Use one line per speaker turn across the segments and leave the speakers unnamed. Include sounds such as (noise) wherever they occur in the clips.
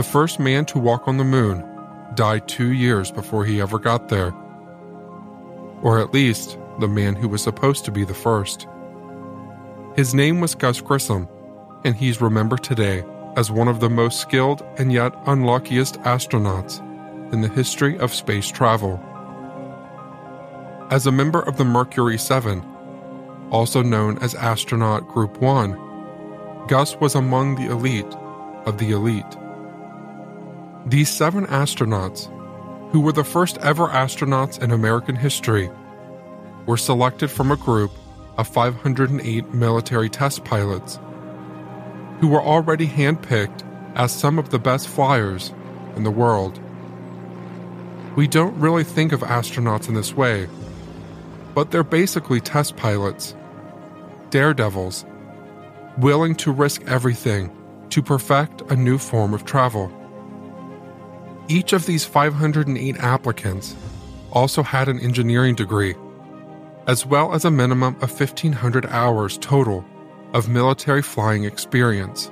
The first man to walk on the moon died two years before he ever got there. Or at least, the man who was supposed to be the first. His name was Gus Grissom, and he's remembered today as one of the most skilled and yet unluckiest astronauts in the history of space travel. As a member of the Mercury 7, also known as Astronaut Group 1, Gus was among the elite of the elite. These seven astronauts, who were the first ever astronauts in American history, were selected from a group of 508 military test pilots who were already handpicked as some of the best flyers in the world. We don't really think of astronauts in this way, but they're basically test pilots, daredevils, willing to risk everything to perfect a new form of travel. Each of these 508 applicants also had an engineering degree, as well as a minimum of 1,500 hours total of military flying experience.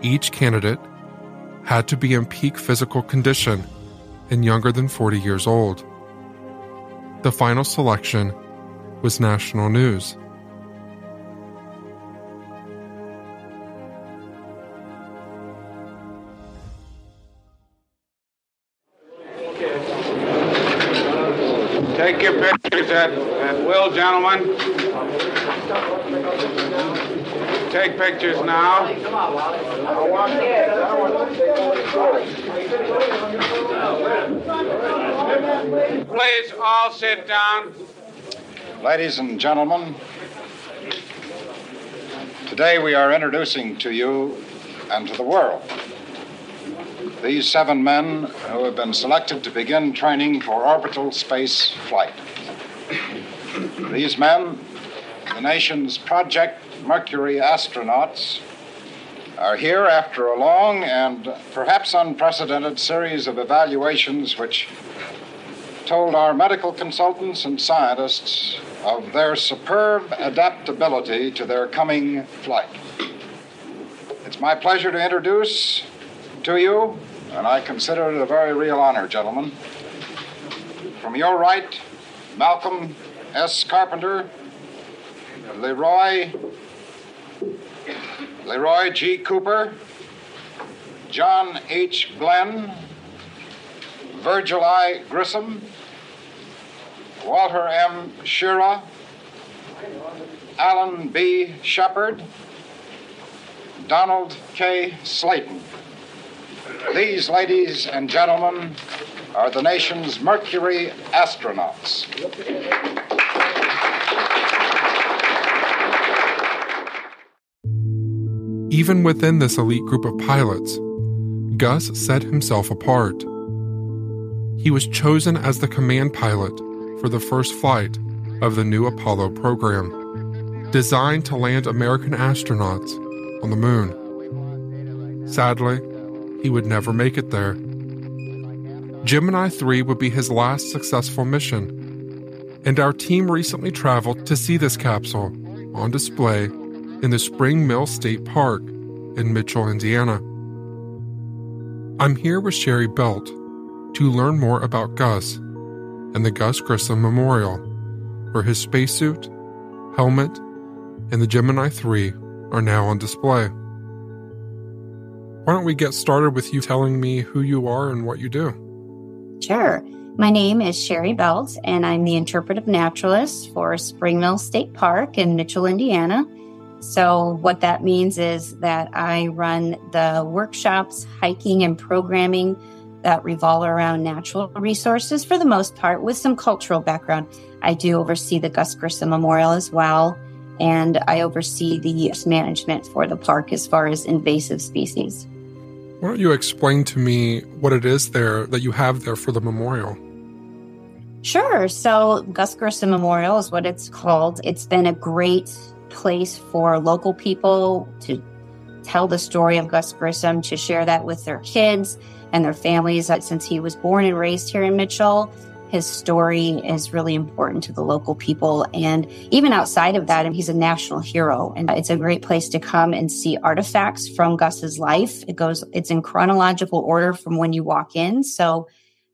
Each candidate had to be in peak physical condition and younger than 40 years old. The final selection was national news.
Pictures at, at will, gentlemen. Take pictures now. Please all sit down.
Ladies and gentlemen, today we are introducing to you and to the world these seven men who have been selected to begin training for orbital space flight. These men, the nation's Project Mercury astronauts, are here after a long and perhaps unprecedented series of evaluations which told our medical consultants and scientists of their superb adaptability to their coming flight. It's my pleasure to introduce to you, and I consider it a very real honor, gentlemen. From your right, Malcolm S. Carpenter, Leroy, Leroy G. Cooper, John H. Glenn, Virgil I. Grissom, Walter M. Schirra, Alan B. Shepard, Donald K. Slayton. These, ladies and gentlemen, are the nation's Mercury astronauts.
Even within this elite group of pilots, Gus set himself apart. He was chosen as the command pilot for the first flight of the new Apollo program, designed to land American astronauts on the moon. Sadly, he would never make it there. Gemini 3 would be his last successful mission, and our team recently traveled to see this capsule on display in the Spring Mill State Park in Mitchell, Indiana. I'm here with Sherry Belt to learn more about Gus and the Gus Grissom Memorial, where his spacesuit, helmet, and the Gemini 3 are now on display. Why don't we get started with you telling me who you are and what you do?
Sure. My name is Sherry Belt, and I'm the interpretive naturalist for Spring Mill State Park in Mitchell, Indiana. So, what that means is that I run the workshops, hiking, and programming that revolve around natural resources for the most part, with some cultural background. I do oversee the Gus Grissom Memorial as well, and I oversee the management for the park as far as invasive species.
Why don't you explain to me what it is there that you have there for the memorial?
Sure. So, Gus Grissom Memorial is what it's called. It's been a great place for local people to tell the story of Gus Grissom, to share that with their kids and their families. Uh, since he was born and raised here in Mitchell, his story is really important to the local people. And even outside of that, he's a national hero. And it's a great place to come and see artifacts from Gus's life. It goes, it's in chronological order from when you walk in. So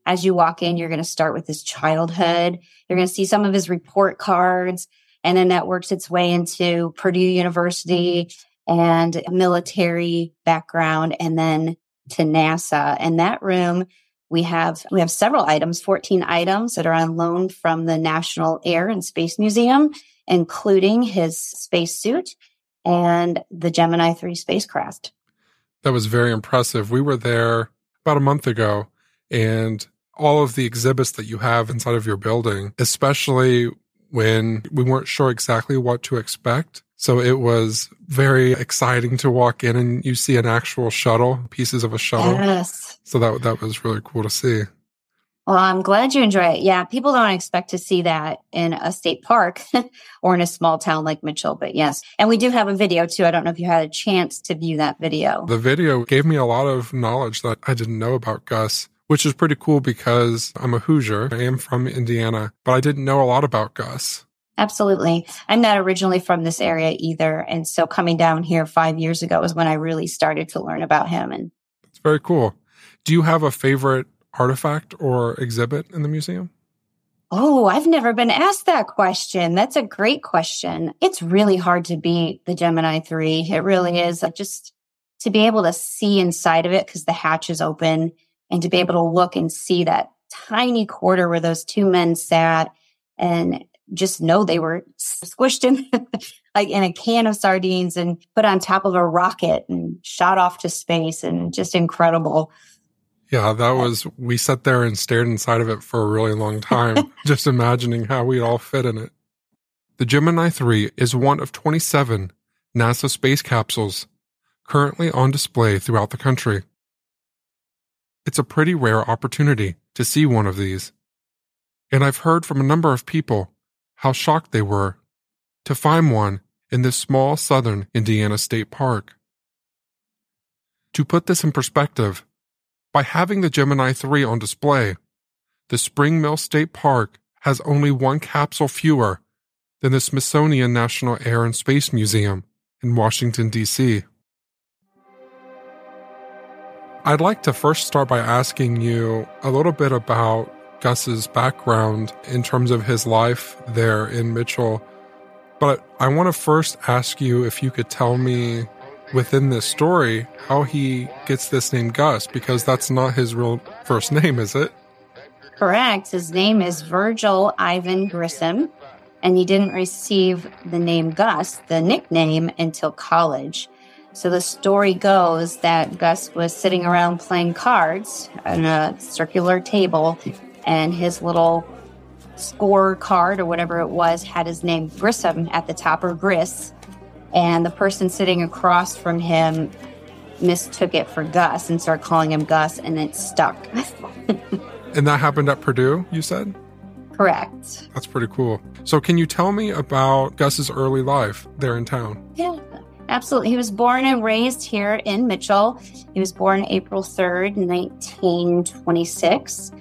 as you walk in, you're going to start with his childhood. You're going to see some of his report cards. And then that works its way into Purdue University and military background and then to NASA. And that room, we have we have several items, 14 items that are on loan from the National Air and Space Museum, including his spacesuit and the Gemini 3 spacecraft.
That was very impressive. We were there about a month ago and all of the exhibits that you have inside of your building, especially when we weren't sure exactly what to expect. So it was very exciting to walk in and you see an actual shuttle, pieces of a shuttle.
Yes.
So that that was really cool to see.
Well, I'm glad you enjoy it. Yeah, people don't expect to see that in a state park (laughs) or in a small town like Mitchell, but yes. And we do have a video too. I don't know if you had a chance to view that video.
The video gave me a lot of knowledge that I didn't know about Gus which is pretty cool because I'm a Hoosier. I am from Indiana, but I didn't know a lot about Gus.
Absolutely. I'm not originally from this area either. And so coming down here five years ago was when I really started to learn about him. And
it's very cool. Do you have a favorite artifact or exhibit in the museum?
Oh, I've never been asked that question. That's a great question. It's really hard to beat the Gemini 3. It really is. Just to be able to see inside of it because the hatch is open and to be able to look and see that tiny quarter where those two men sat and just know they were squished in (laughs) like in a can of sardines and put on top of a rocket and shot off to space and just incredible.
Yeah, that was we sat there and stared inside of it for a really long time, (laughs) just imagining how we'd all fit in it. The Gemini 3 is one of 27 NASA space capsules currently on display throughout the country. It's a pretty rare opportunity to see one of these. And I've heard from a number of people how shocked they were to find one in this small southern Indiana state park. To put this in perspective, by having the Gemini 3 on display, the Spring Mill State Park has only one capsule fewer than the Smithsonian National Air and Space Museum in Washington, D.C. I'd like to first start by asking you a little bit about Gus's background in terms of his life there in Mitchell. But I want to first ask you if you could tell me within this story how he gets this name Gus, because that's not his real first name, is it?
Correct. His name is Virgil Ivan Grissom, and he didn't receive the name Gus, the nickname, until college. So the story goes that Gus was sitting around playing cards on a circular table, and his little score card or whatever it was had his name Grissom at the top or Gris. And the person sitting across from him mistook it for Gus and started calling him Gus, and it stuck. (laughs)
and that happened at Purdue, you said?
Correct.
That's pretty cool. So, can you tell me about Gus's early life there in town?
Yeah. Absolutely. He was born and raised here in Mitchell. He was born April 3rd, 1926.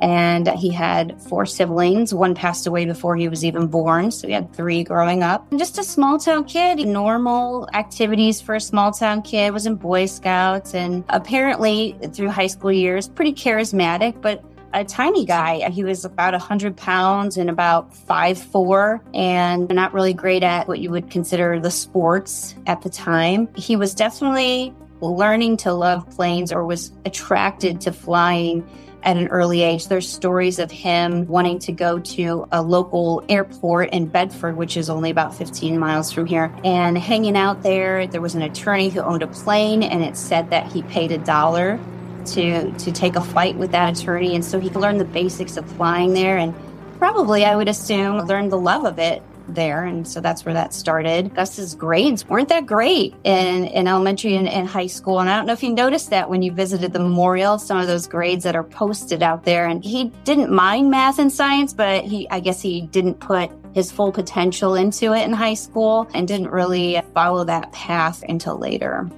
And he had four siblings. One passed away before he was even born. So he had three growing up. And just a small town kid, normal activities for a small town kid, was in Boy Scouts. And apparently, through high school years, pretty charismatic, but a tiny guy. He was about 100 pounds and about five four, and not really great at what you would consider the sports at the time. He was definitely learning to love planes or was attracted to flying at an early age. There's stories of him wanting to go to a local airport in Bedford, which is only about 15 miles from here, and hanging out there. There was an attorney who owned a plane, and it said that he paid a dollar to to take a flight with that attorney, and so he learned the basics of flying there, and probably I would assume learned the love of it there. And so that's where that started. Gus's grades weren't that great in, in elementary and, and high school. And I don't know if you noticed that when you visited the memorial, some of those grades that are posted out there. And he didn't mind math and science, but he, I guess he didn't put his full potential into it in high school and didn't really follow that path until later.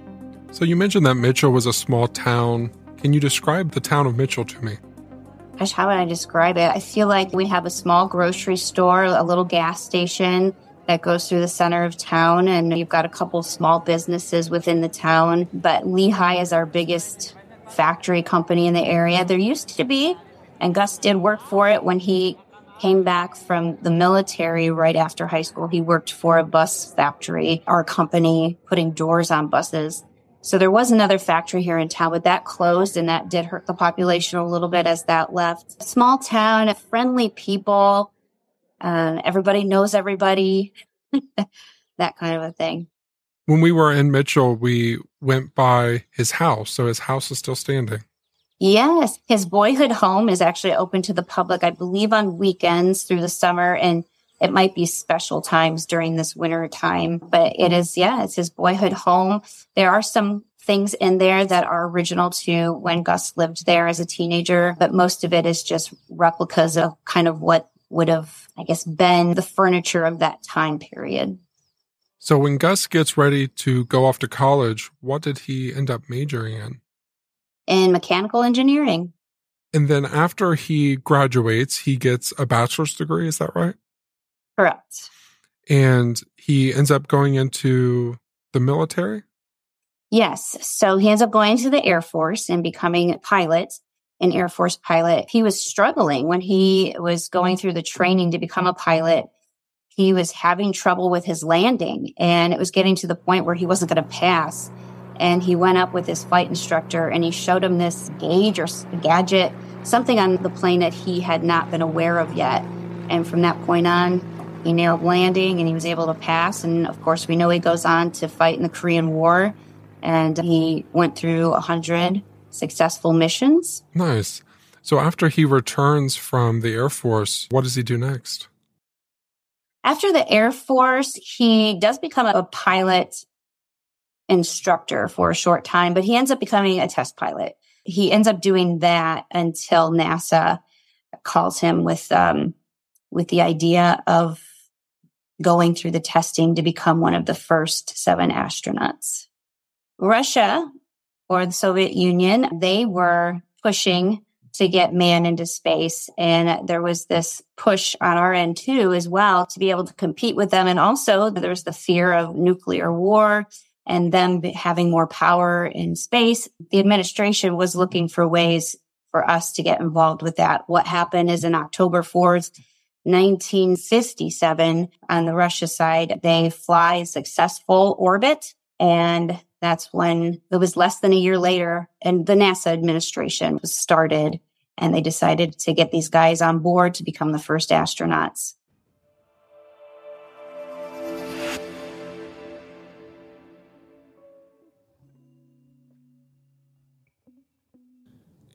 So you mentioned that Mitchell was a small town. Can you describe the town of Mitchell to me?
Gosh, how would I describe it? I feel like we have a small grocery store, a little gas station that goes through the center of town, and you've got a couple small businesses within the town. But Lehigh is our biggest factory company in the area. There used to be, and Gus did work for it when he came back from the military right after high school. He worked for a bus factory, our company, putting doors on buses. So there was another factory here in town, but that closed and that did hurt the population a little bit as that left. Small town, friendly people, uh, everybody knows everybody, (laughs) that kind of a thing.
When we were in Mitchell, we went by his house. So his house is still standing.
Yes. His boyhood home is actually open to the public, I believe, on weekends through the summer. And it might be special times during this winter time, but it is, yeah, it's his boyhood home. There are some things in there that are original to when Gus lived there as a teenager, but most of it is just replicas of kind of what would have, I guess, been the furniture of that time period.
So when Gus gets ready to go off to college, what did he end up majoring in?
In mechanical engineering.
And then after he graduates, he gets a bachelor's degree. Is that right?
Correct.
And he ends up going into the military?
Yes. So he ends up going to the Air Force and becoming a pilot, an Air Force pilot. He was struggling when he was going through the training to become a pilot. He was having trouble with his landing and it was getting to the point where he wasn't going to pass. And he went up with his flight instructor and he showed him this gauge or gadget, something on the plane that he had not been aware of yet. And from that point on, he nailed landing and he was able to pass. And of course, we know he goes on to fight in the Korean War and he went through 100 successful missions.
Nice. So after he returns from the Air Force, what does he do next?
After the Air Force, he does become a pilot instructor for a short time, but he ends up becoming a test pilot. He ends up doing that until NASA calls him with um, with the idea of going through the testing to become one of the first seven astronauts. Russia or the Soviet Union, they were pushing to get man into space. And there was this push on our end too, as well, to be able to compete with them. And also there was the fear of nuclear war and them having more power in space. The administration was looking for ways for us to get involved with that. What happened is in October 4th, 1957 on the Russia side, they fly a successful orbit. And that's when it was less than a year later and the NASA administration was started and they decided to get these guys on board to become the first astronauts.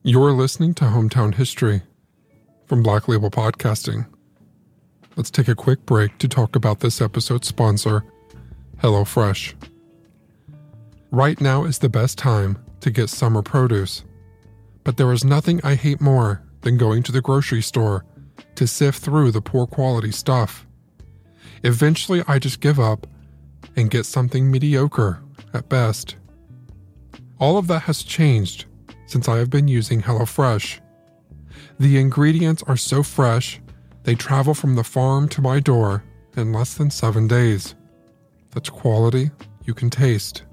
You're listening to Hometown History from Black Label Podcasting. Let's take a quick break to talk about this episode's sponsor, HelloFresh. Right now is the best time to get summer produce. But there is nothing I hate more than going to the grocery store to sift through the poor quality stuff. Eventually, I just give up and get something mediocre at best. All of that has changed since I have been using HelloFresh. The ingredients are so fresh they travel from the farm to my door in less than seven days. That's quality you can taste.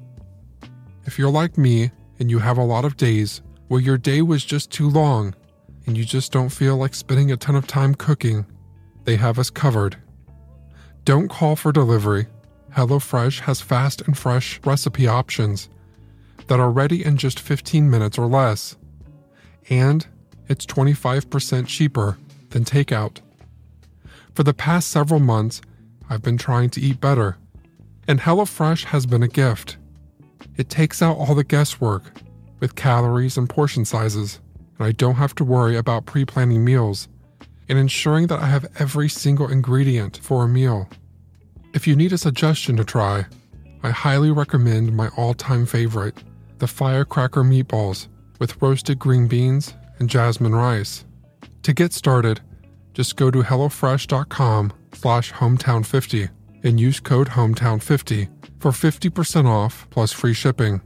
If you're like me and you have a lot of days where your day was just too long and you just don't feel like spending a ton of time cooking, they have us covered. Don't call for delivery. HelloFresh has fast and fresh recipe options. that are ready in just 15 minutes or less. And it's 25% cheaper than takeout. For the past several months, I've been trying to eat better, and HelloFresh has been a gift. It takes out all the guesswork with calories and portion sizes, and I don't have to worry about pre planning meals and ensuring that I have every single ingredient for a meal. If you need a suggestion to try, I highly recommend my all time favorite, the firecracker meatballs with roasted green beans and jasmine rice. To get started, just go to HelloFresh.com slash hometown50 and use code hometown50 for 50% off plus free shipping.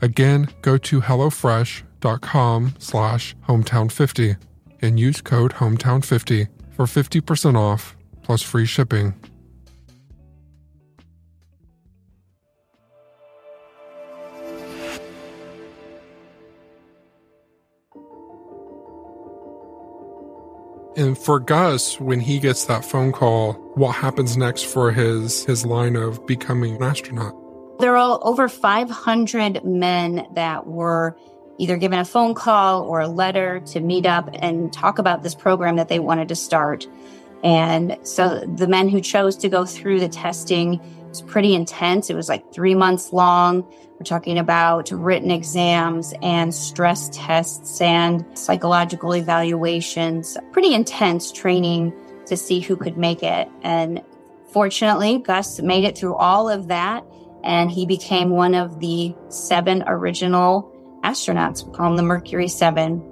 Again, go to HelloFresh.com slash hometown50 and use code hometown50 for 50% off plus free shipping. And for Gus, when he gets that phone call, what happens next for his his line of becoming an astronaut?
There are over 500 men that were either given a phone call or a letter to meet up and talk about this program that they wanted to start. And so the men who chose to go through the testing was pretty intense. It was like three months long. We're talking about written exams and stress tests and psychological evaluations. Pretty intense training to see who could make it. And fortunately, Gus made it through all of that and he became one of the seven original astronauts. We call him the Mercury 7.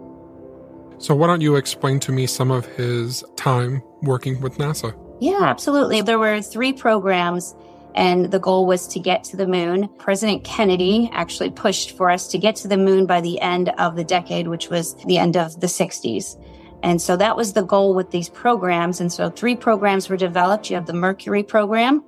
So, why don't you explain to me some of his time working with NASA?
Yeah, absolutely. There were three programs and the goal was to get to the moon. President Kennedy actually pushed for us to get to the moon by the end of the decade, which was the end of the 60s. And so that was the goal with these programs. And so three programs were developed. You have the Mercury program,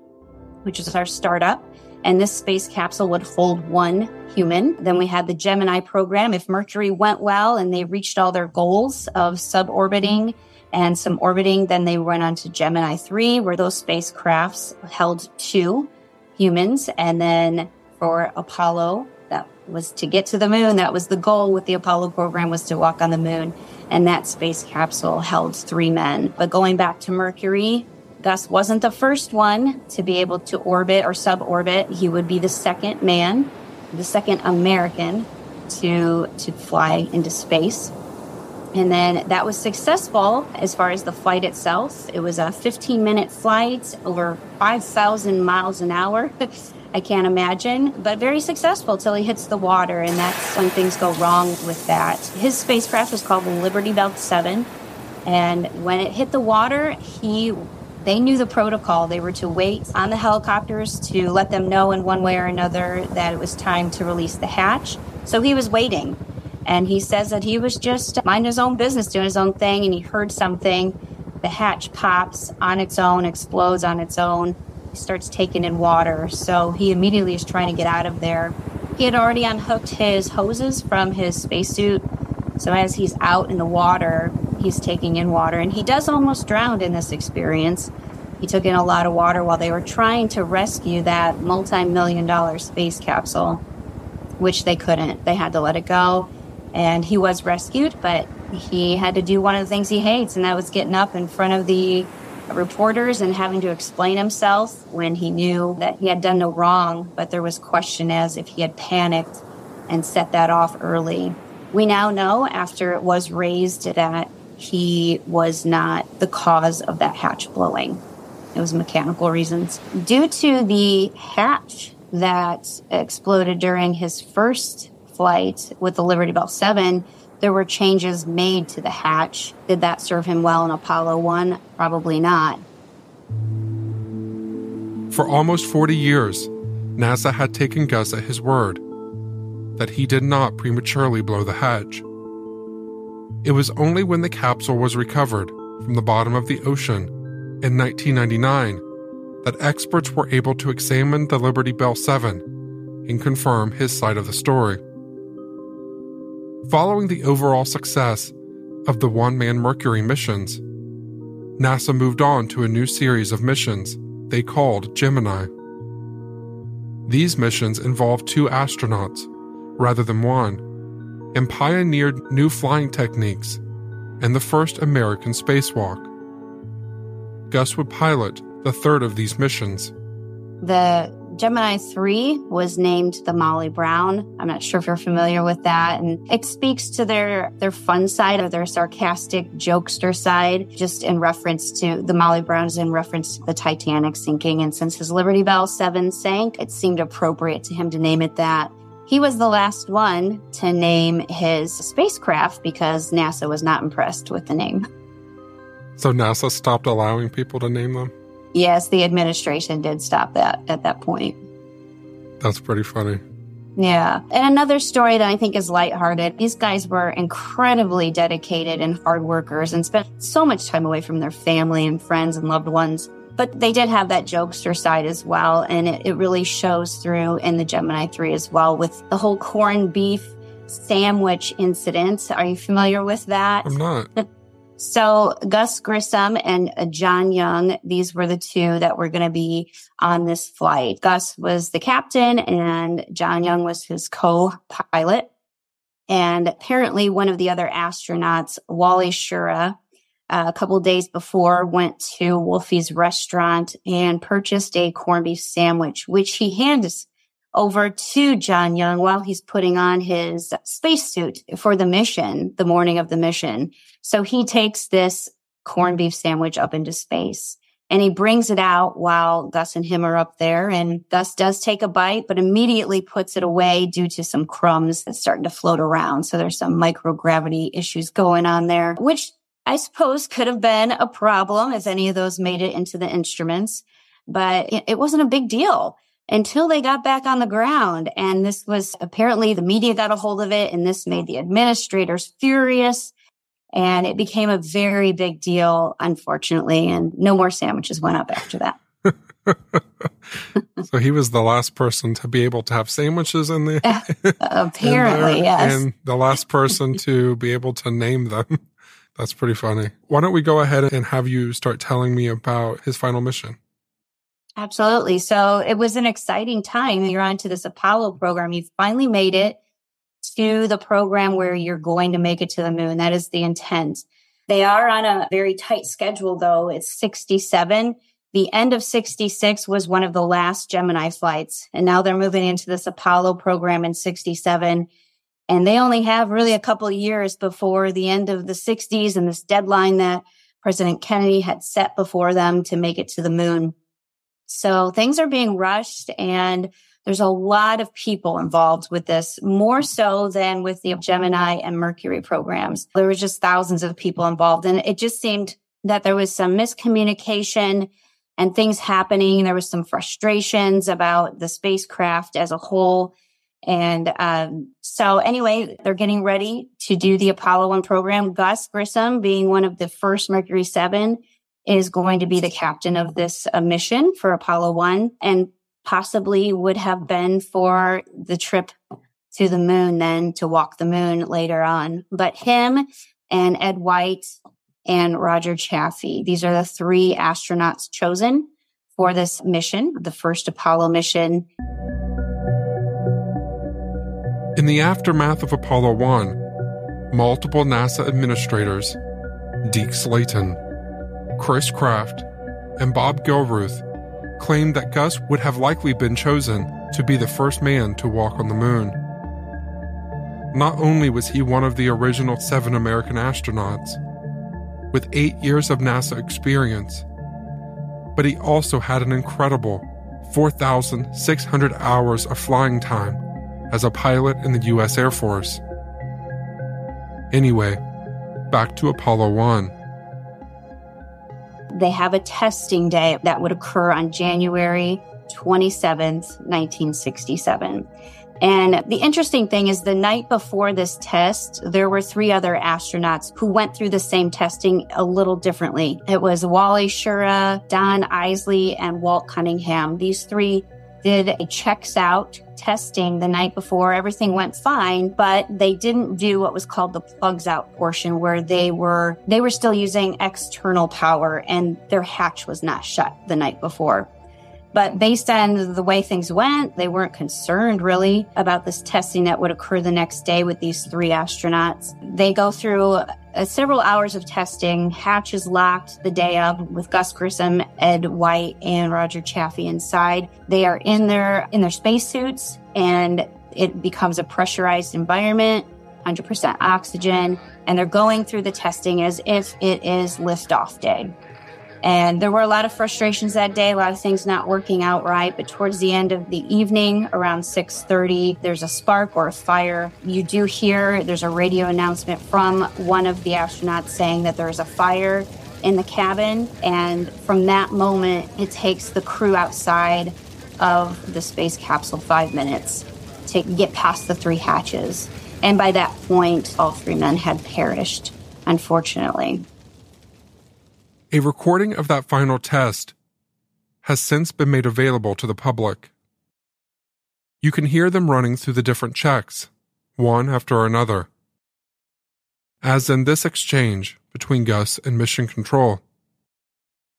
which is our startup. And this space capsule would hold one human. Then we had the Gemini program. If Mercury went well and they reached all their goals of suborbiting and some orbiting. Then they went on to Gemini 3, where those spacecrafts held two humans. And then for Apollo, that was to get to the moon. That was the goal with the Apollo program was to walk on the moon. And that space capsule held three men. But going back to Mercury, Gus wasn't the first one to be able to orbit or suborbit. He would be the second man, the second American to to fly into space. And then that was successful as far as the flight itself. It was a 15 minute flight over 5,000 miles an hour. (laughs) I can't imagine, but very successful till he hits the water, and that's when things go wrong with that. His spacecraft was called the Liberty Bell 7, and when it hit the water, he they knew the protocol. They were to wait on the helicopters to let them know in one way or another that it was time to release the hatch. So he was waiting. And he says that he was just minding his own business, doing his own thing, and he heard something. The hatch pops on its own, explodes on its own, he starts taking in water. So he immediately is trying to get out of there. He had already unhooked his hoses from his spacesuit. So as he's out in the water, he's taking in water. And he does almost drown in this experience. He took in a lot of water while they were trying to rescue that multi million dollar space capsule, which they couldn't. They had to let it go and he was rescued, but he had to do one of the things he hates, and that was getting up in front of the reporters and having to explain himself when he knew that he had done no wrong, but there was question as if he had panicked and set that off early. We now know after it was raised that he was not the cause of that hatch blowing. It was mechanical reasons. Due to the hatch that exploded during his first flight with the Liberty Bell 7, there were changes made to the hatch. Did that serve him well in Apollo 1? Probably not.
For almost 40 years, NASA had taken Gus at his word that he did not prematurely blow the hatch. It was only when the capsule was recovered from the bottom of the ocean in 1999 that experts were able to examine the Liberty Bell 7 and confirm his side of the story. Following the overall success of the one man Mercury missions, NASA moved on to a new series of missions they called Gemini. These missions involved two astronauts rather than one, and pioneered new flying techniques and the first American spacewalk. Gus would pilot the third of these missions.
The Gemini 3 was named the Molly Brown. I'm not sure if you're familiar with that. And it speaks to their, their fun side or their sarcastic jokester side, just in reference to the Molly Browns in reference to the Titanic sinking. And since his Liberty Bell 7 sank, it seemed appropriate to him to name it that. He was the last one to name his spacecraft because NASA was not impressed with the name.
So NASA stopped allowing people to name them?
Yes, the administration did stop that at that point.
That's pretty funny.
Yeah. And another story that I think is lighthearted these guys were incredibly dedicated and hard workers and spent so much time away from their family and friends and loved ones. But they did have that jokester side as well. And it, it really shows through in the Gemini 3 as well with the whole corned beef sandwich incident. Are you familiar with that?
I'm not.
So Gus Grissom and John Young, these were the two that were going to be on this flight. Gus was the captain and John Young was his co-pilot. And apparently one of the other astronauts, Wally Schirra, uh, a couple days before went to Wolfie's restaurant and purchased a corned beef sandwich, which he hands over to John Young while he's putting on his spacesuit for the mission, the morning of the mission. So he takes this corned beef sandwich up into space and he brings it out while Gus and him are up there. And Gus does take a bite, but immediately puts it away due to some crumbs that's starting to float around. So there's some microgravity issues going on there, which I suppose could have been a problem if any of those made it into the instruments, but it wasn't a big deal until they got back on the ground. And this was apparently the media got a hold of it and this made the administrators furious. And it became a very big deal, unfortunately. And no more sandwiches went up after that. (laughs)
so he was the last person to be able to have sandwiches in the (laughs)
apparently,
in
yes.
And the last person to be able to name them. (laughs) That's pretty funny. Why don't we go ahead and have you start telling me about his final mission?
Absolutely. So it was an exciting time. You're on to this Apollo program. You've finally made it to the program where you're going to make it to the moon. That is the intent. They are on a very tight schedule, though. It's 67. The end of 66 was one of the last Gemini flights. And now they're moving into this Apollo program in 67. And they only have really a couple years before the end of the 60s and this deadline that President Kennedy had set before them to make it to the moon. So things are being rushed and there's a lot of people involved with this, more so than with the Gemini and Mercury programs. There was just thousands of people involved and it just seemed that there was some miscommunication and things happening. There was some frustrations about the spacecraft as a whole. And um, so, anyway, they're getting ready to do the Apollo 1 program. Gus Grissom, being one of the first Mercury 7, is going to be the captain of this uh, mission for Apollo 1 and possibly would have been for the trip to the moon then to walk the moon later on. But him and Ed White and Roger Chaffee, these are the three astronauts chosen for this mission, the first Apollo mission.
In the aftermath of Apollo 1, multiple NASA administrators, Deke Slayton, Chris Kraft, and Bob Gilruth claimed that Gus would have likely been chosen to be the first man to walk on the moon. Not only was he one of the original seven American astronauts, with eight years of NASA experience, but he also had an incredible 4,600 hours of flying time as a pilot in the U.S. Air Force. Anyway, back to Apollo 1.
They have a testing day that would occur on January 27th, 1967. And the interesting thing is the night before this test, there were three other astronauts who went through the same testing a little differently. It was Wally Schirra, Don Eisele, and Walt Cunningham. These three did a checks out testing the night before. Everything went fine, but they didn't do what was called the plugs out portion where they were, they were still using external power and their hatch was not shut the night before. But based on the way things went, they weren't concerned really about this testing that would occur the next day with these three astronauts. They go through uh, several hours of testing. Hatch is locked the day of with Gus Grissom, Ed White, and Roger Chaffee inside. They are in their in their spacesuits, and it becomes a pressurized environment, 100% oxygen, and they're going through the testing as if it is liftoff day. And there were a lot of frustrations that day, a lot of things not working out right. But towards the end of the evening, around 6:30, there's a spark or a fire. You do hear there's a radio announcement from one of the astronauts saying that there's a fire in the cabin. And from that moment, it takes the crew outside of the space capsule five minutes to get past the three hatches. And by that point, all three men had perished, unfortunately.
A recording of that final test has since been made available to the public. You can hear them running through the different checks, one after another. As in this exchange between Gus and Mission Control,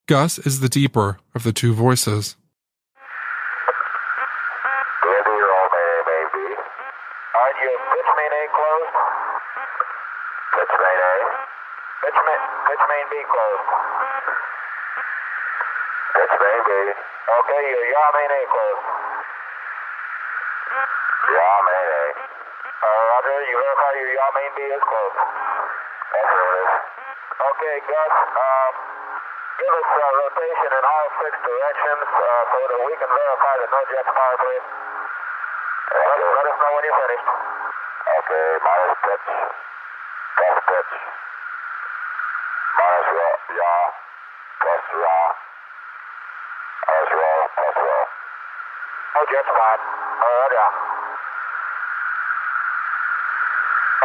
Gus is the deeper of the two voices.
Pitch main B closed. Pitch main B. Okay, your yaw main A closed. Yaw main A. Uh, Roger, you verify your yaw main B is closed. Affirmative. Okay, Gus, um, give us uh, rotation in all six directions uh, so that we can verify that no jets fire, please. Let, let us know when you're finished. Okay, minus pitch. Plus pitch. Minus raw, yaw, plus raw. Minus raw, plus raw. No right, yeah.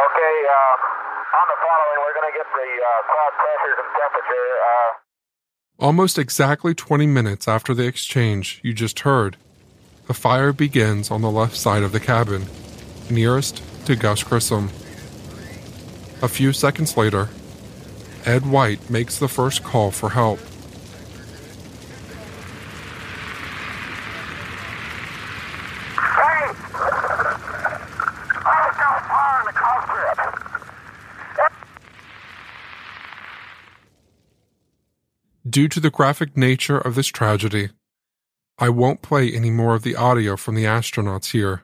Okay, uh, on the following, we're going to get the uh, cloud pressures and temperature. Uh,
Almost exactly 20 minutes after the exchange you just heard, the fire begins on the left side of the cabin, nearest to Gus Grissom. A few seconds later, Ed White makes the first call for help.
Hey! I got fire in the cockpit.
Due to the graphic nature of this tragedy, I won't play any more of the audio from the astronauts here.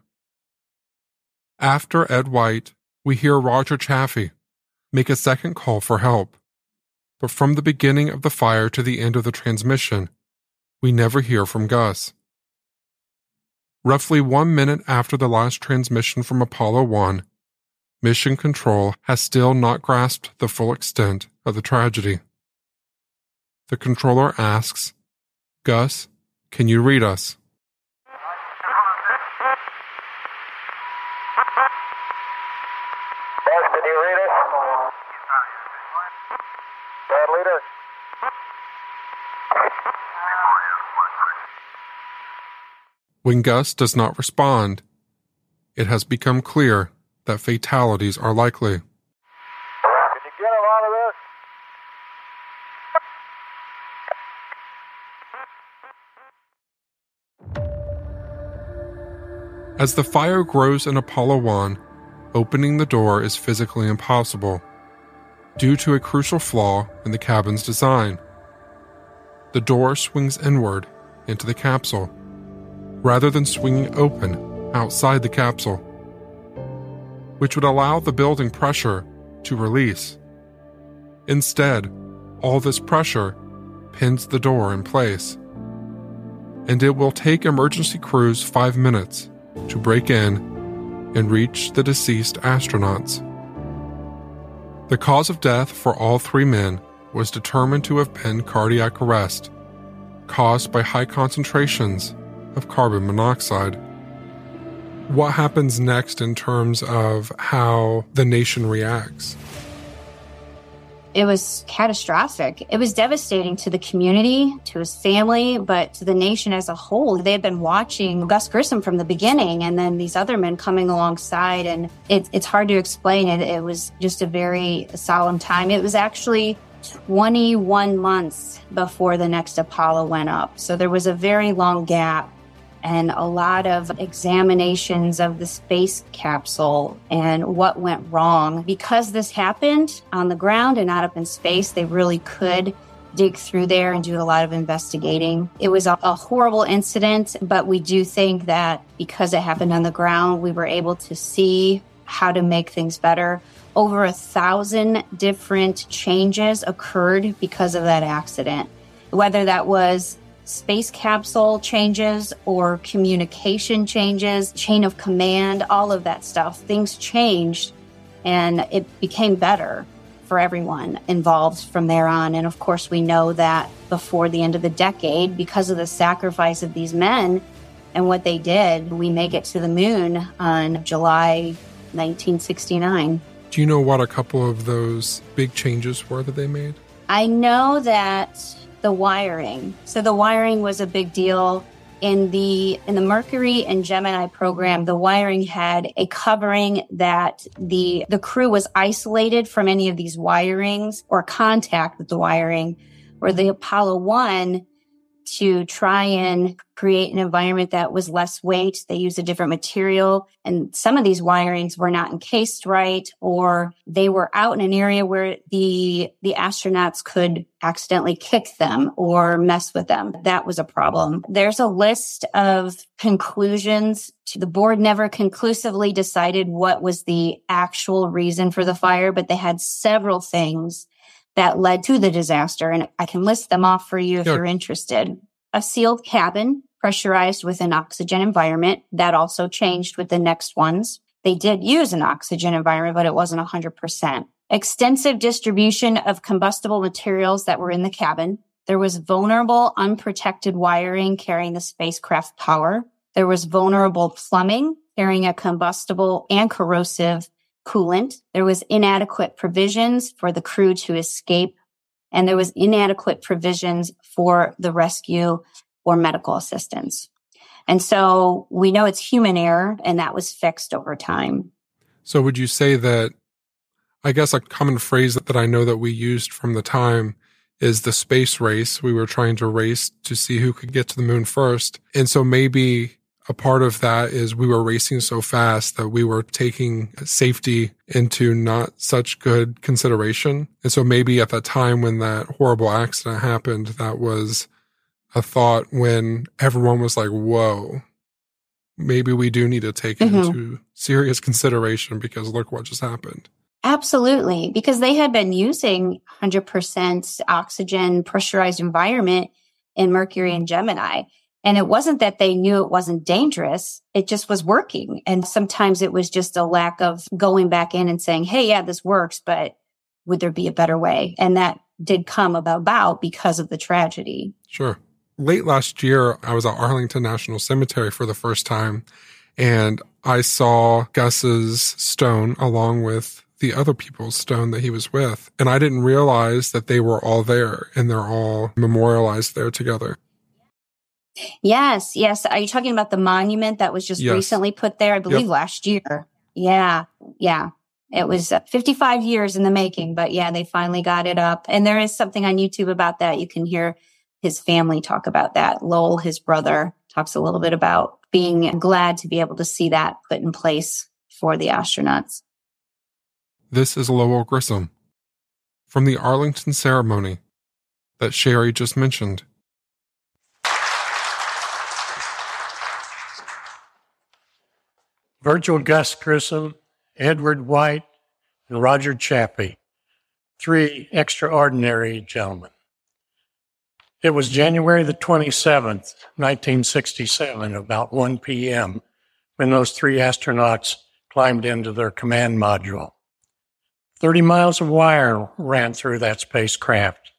After Ed White, we hear Roger Chaffee make a second call for help. But from the beginning of the fire to the end of the transmission, we never hear from Gus. Roughly one minute after the last transmission from Apollo 1, Mission Control has still not grasped the full extent of the tragedy. The controller asks, Gus, can you read us?
Gus, can you read us? Pad leader?
When Gus does not respond, it has become clear that fatalities are likely. As the fire grows in Apollo 1, opening the door is physically impossible due to a crucial flaw in the cabin's design. The door swings inward into the capsule rather than swinging open outside the capsule, which would allow the building pressure to release. Instead, all this pressure pins the door in place, and it will take emergency crews five minutes to break in and reach the deceased astronauts. The cause of death for all three men was determined to have been cardiac arrest, caused by high concentrations of carbon monoxide. What happens next in terms of how the nation reacts?
It was catastrophic. It was devastating to the community, to his family, but to the nation as a whole. They had been watching Gus Grissom from the beginning and then these other men coming alongside. And it, it's hard to explain it. It was just a very solemn time. It was actually 21 months before the next Apollo went up. So there was a very long gap and a lot of examinations of the space capsule and what went wrong. Because this happened on the ground and not up in space, they really could dig through there and do a lot of investigating. It was a, a, horrible incident, but we do think that because it happened on the ground, we were able to see how to make things better. Over a thousand different changes occurred because of that accident, whether that was space capsule changes or communication changes, chain of command, all of that stuff. Things changed and it became better for everyone involved from there on. And of course, we know that before the end of the decade, because of the sacrifice of these men and what they did, we make it to the moon on July 1969.
Do you know what a couple of those big changes were that they made?
I know that the wiring. So the wiring was a big deal in the in the Mercury and Gemini program, the wiring had a covering that the the crew was isolated from any of these wirings or contact with the wiring. Where the Apollo 1 to try and create an environment that was less weight. They used a different material and some of these wirings were not encased right or they were out in an area where the, the astronauts could accidentally kick them or mess with them. That was a problem. There's a list of conclusions. To the board never conclusively decided what was the actual reason for the fire, but they had several things that led to the disaster. And I can list them off for you if sure. you're interested. A sealed cabin pressurized with an oxygen environment that also changed with the next ones. They did use an oxygen environment, but it wasn't 100%. Extensive distribution of combustible materials that were in the cabin. There was vulnerable, unprotected wiring carrying the spacecraft power. There was vulnerable plumbing carrying a combustible and corrosive coolant. There was inadequate provisions for the crew to escape and there was inadequate provisions for the rescue or medical assistance. And so we know it's human error and that was fixed over time.
So would you say that I guess a common phrase that, I know that we used from the time is the space race. We were trying to race to see who could get to the moon first. And so maybe a part of that is we were racing so fast that we were taking safety into not such good consideration. And so maybe at that time when that horrible accident happened, that was a thought when everyone was like, whoa, maybe we do need to take mm-hmm. into serious consideration because look what just happened.
Absolutely. Because they had been using 100% oxygen pressurized environment in Mercury and Gemini. And it wasn't that they knew it wasn't dangerous. It just was working. And sometimes it was just a lack of going back in and saying, Hey, yeah, this works, but would there be a better way? And that did come about because of the tragedy.
Sure. Late last year, I was at Arlington National Cemetery for the first time and I saw Gus's stone along with the other people's stone that he was with. And I didn't realize that they were all there and they're all memorialized there together.
Yes, yes. Are you talking about the monument that was just yes. recently put there? I believe yep. last year. Yeah, yeah. It was uh, 55 years in the making, but yeah, they finally got it up. And there is something on YouTube about that. You can hear his family talk about that. Lowell, his brother, talks a little bit about being glad to be able to see that put in place for the astronauts.
This is Lowell Grissom from the Arlington ceremony that Sherry just mentioned.
Virgil Gus Grissom, Edward White, and Roger Chaffee, three extraordinary gentlemen. It was January the 27th, 1967, about 1 p.m., when those three astronauts climbed into their command module. 30 miles of wire ran through that spacecraft,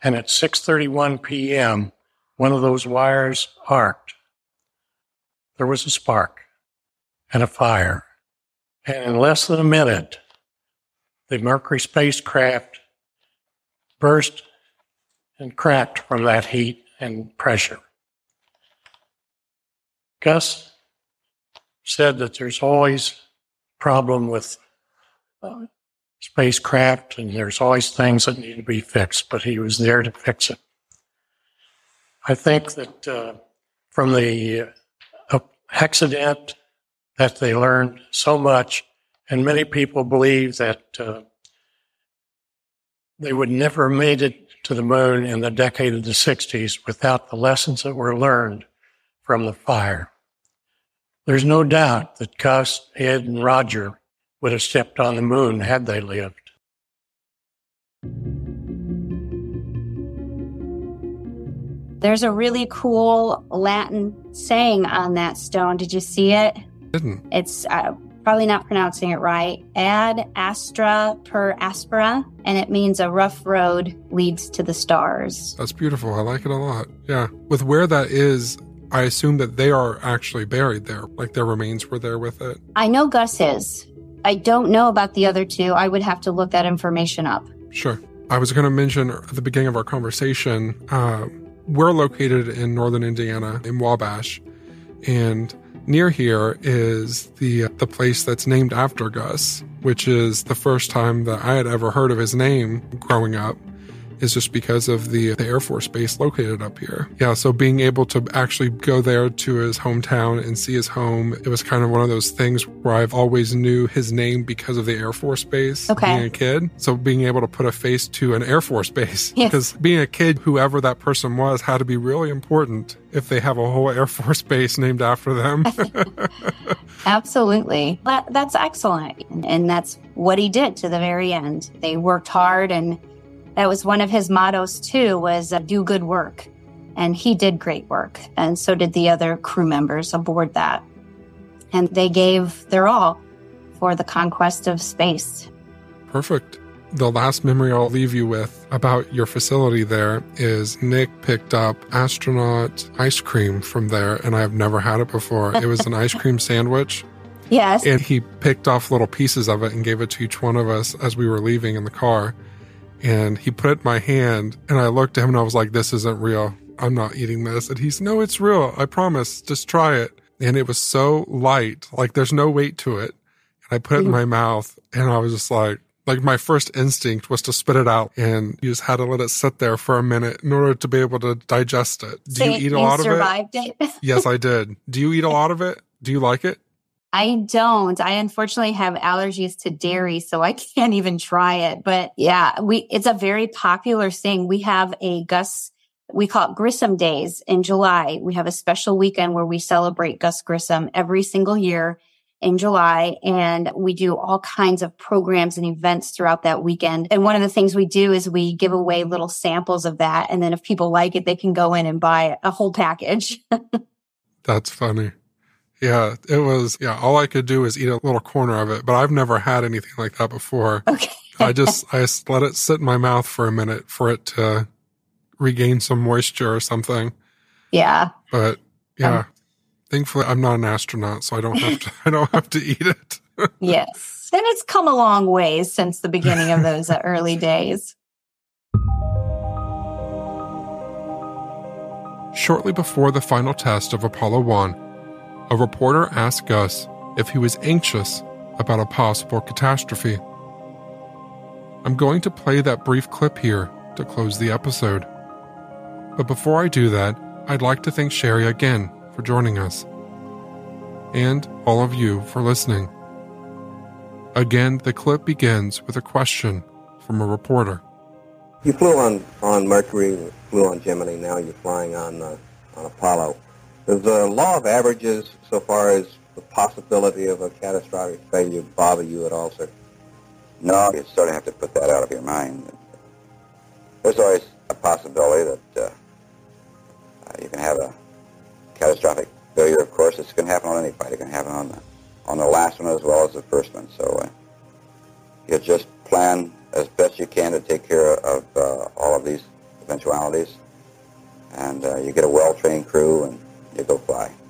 and at 6:31 p.m., one of those wires arced. There was a spark and a fire. And in less than a minute, the Mercury spacecraft burst and cracked from that heat and pressure. Gus said that there's always problem with uh, spacecraft, and there's always things that need to be fixed, but he was there to fix it. I think that uh, from the uh, accident that they learned so much, and many people believe that uh, they would never have made it to the moon in the decade of the 60s without the lessons that were learned from the fire. There's no doubt that Gus, Ed, and Roger would have stepped on the moon had they lived.
There's a really cool Latin saying on that stone. Did you see it? It's uh, probably not pronouncing it right. Ad astra per aspera, and it means a rough road leads to the stars.
That's beautiful. I like it a lot. Yeah. With where that is, I assume that they are actually buried there, like their remains were there with it.
I know Gus is. I don't know about the other two. I would have to look that information up.
Sure. I was going to mention at the beginning of our conversation, uh, we're located in northern Indiana, in Wabash, and near here is the uh, the place that's named after Gus, which is the first time that I had ever heard of his name growing up is just because of the, the Air Force Base located up here. Yeah, so being able to actually go there to his hometown and see his home, it was kind of one of those things where I've always knew his name because of the Air Force Base
Okay.
being a kid. So being able to put a face to an Air Force Base, (laughs)
Yes.
because being a kid, whoever that person was had to be really important if they have a whole Air (laughs) Force Base named after them. (laughs)
Absolutely. That, that's excellent. And that's what he did to the very end. They worked hard and that was one of his mottos too was uh, do good work. And he did great work. And so did the other crew members aboard that. And they gave their all for the conquest of space.
Perfect. The last memory I'll leave you with about your facility there is Nick picked up astronaut ice cream from there, and I've never had it before. It was an ice (laughs) cream sandwich,
Yes.
and he picked off little pieces of it and gave it to each one of us as we were leaving in the car. And he put it in my hand, and I looked at him and I was like, This isn't real. I'm not eating this. And he's, No, it's real. I promise. Just try it. And it was so light, like there's no weight to it. And I put it in mm-hmm. my mouth, and I was just like, like my first instinct was to spit it out, and you just had to let it sit there for a minute in order to be able to digest it. Do
So
you eat a lot of it?
it?
Yes, I (laughs) did. Do you eat a lot of it? Do you like it?
I don't. I unfortunately have allergies to dairy, so I (laughs) can't even try it. But yeah, we it's a very popular thing. We have a Gus we call it Grissom Days in July. We have a special weekend where we celebrate Gus Grissom every single year in July and we do all kinds of programs and events throughout that weekend. And one of the things we do is we give away little samples of that and then if people like it they can go in and buy a whole package. (laughs)
That's funny. Yeah, it was. Yeah, all I could do is eat a little corner of it, but I've never had anything like that before.
okay. (laughs)
I just I just let it sit in my mouth for a minute for it to regain some moisture or something.
Yeah.
But yeah,
Um,
thankfully I'm not an astronaut, so I don't have to. I don't have to eat it. (laughs)
Yes. And it's come a long ways since the beginning of those uh, early days.
Shortly before the final test of Apollo 1, a reporter asked Gus if he was anxious about a possible catastrophe. I'm going to play that brief clip here to close the episode. But before I do that, I'd like to thank Sherry again for joining us. And all of you for listening. Again, the clip begins with a question from a reporter.
You flew on, on Mercury, flew on Gemini, now you're flying on, uh, on Apollo. The law of averages, so far as the possibility of a catastrophic failure, bother you at all, sir?
No, you sort of have to put that out of your mind. There's always a possibility that uh, uh, you can have a catastrophic failure. Of course, going to happen on any flight. It can happen on the on the last one as well as the first one. So uh, you just plan as best you can to take care of uh, all of these eventualities, and uh, you get a well-trained crew and you go fly.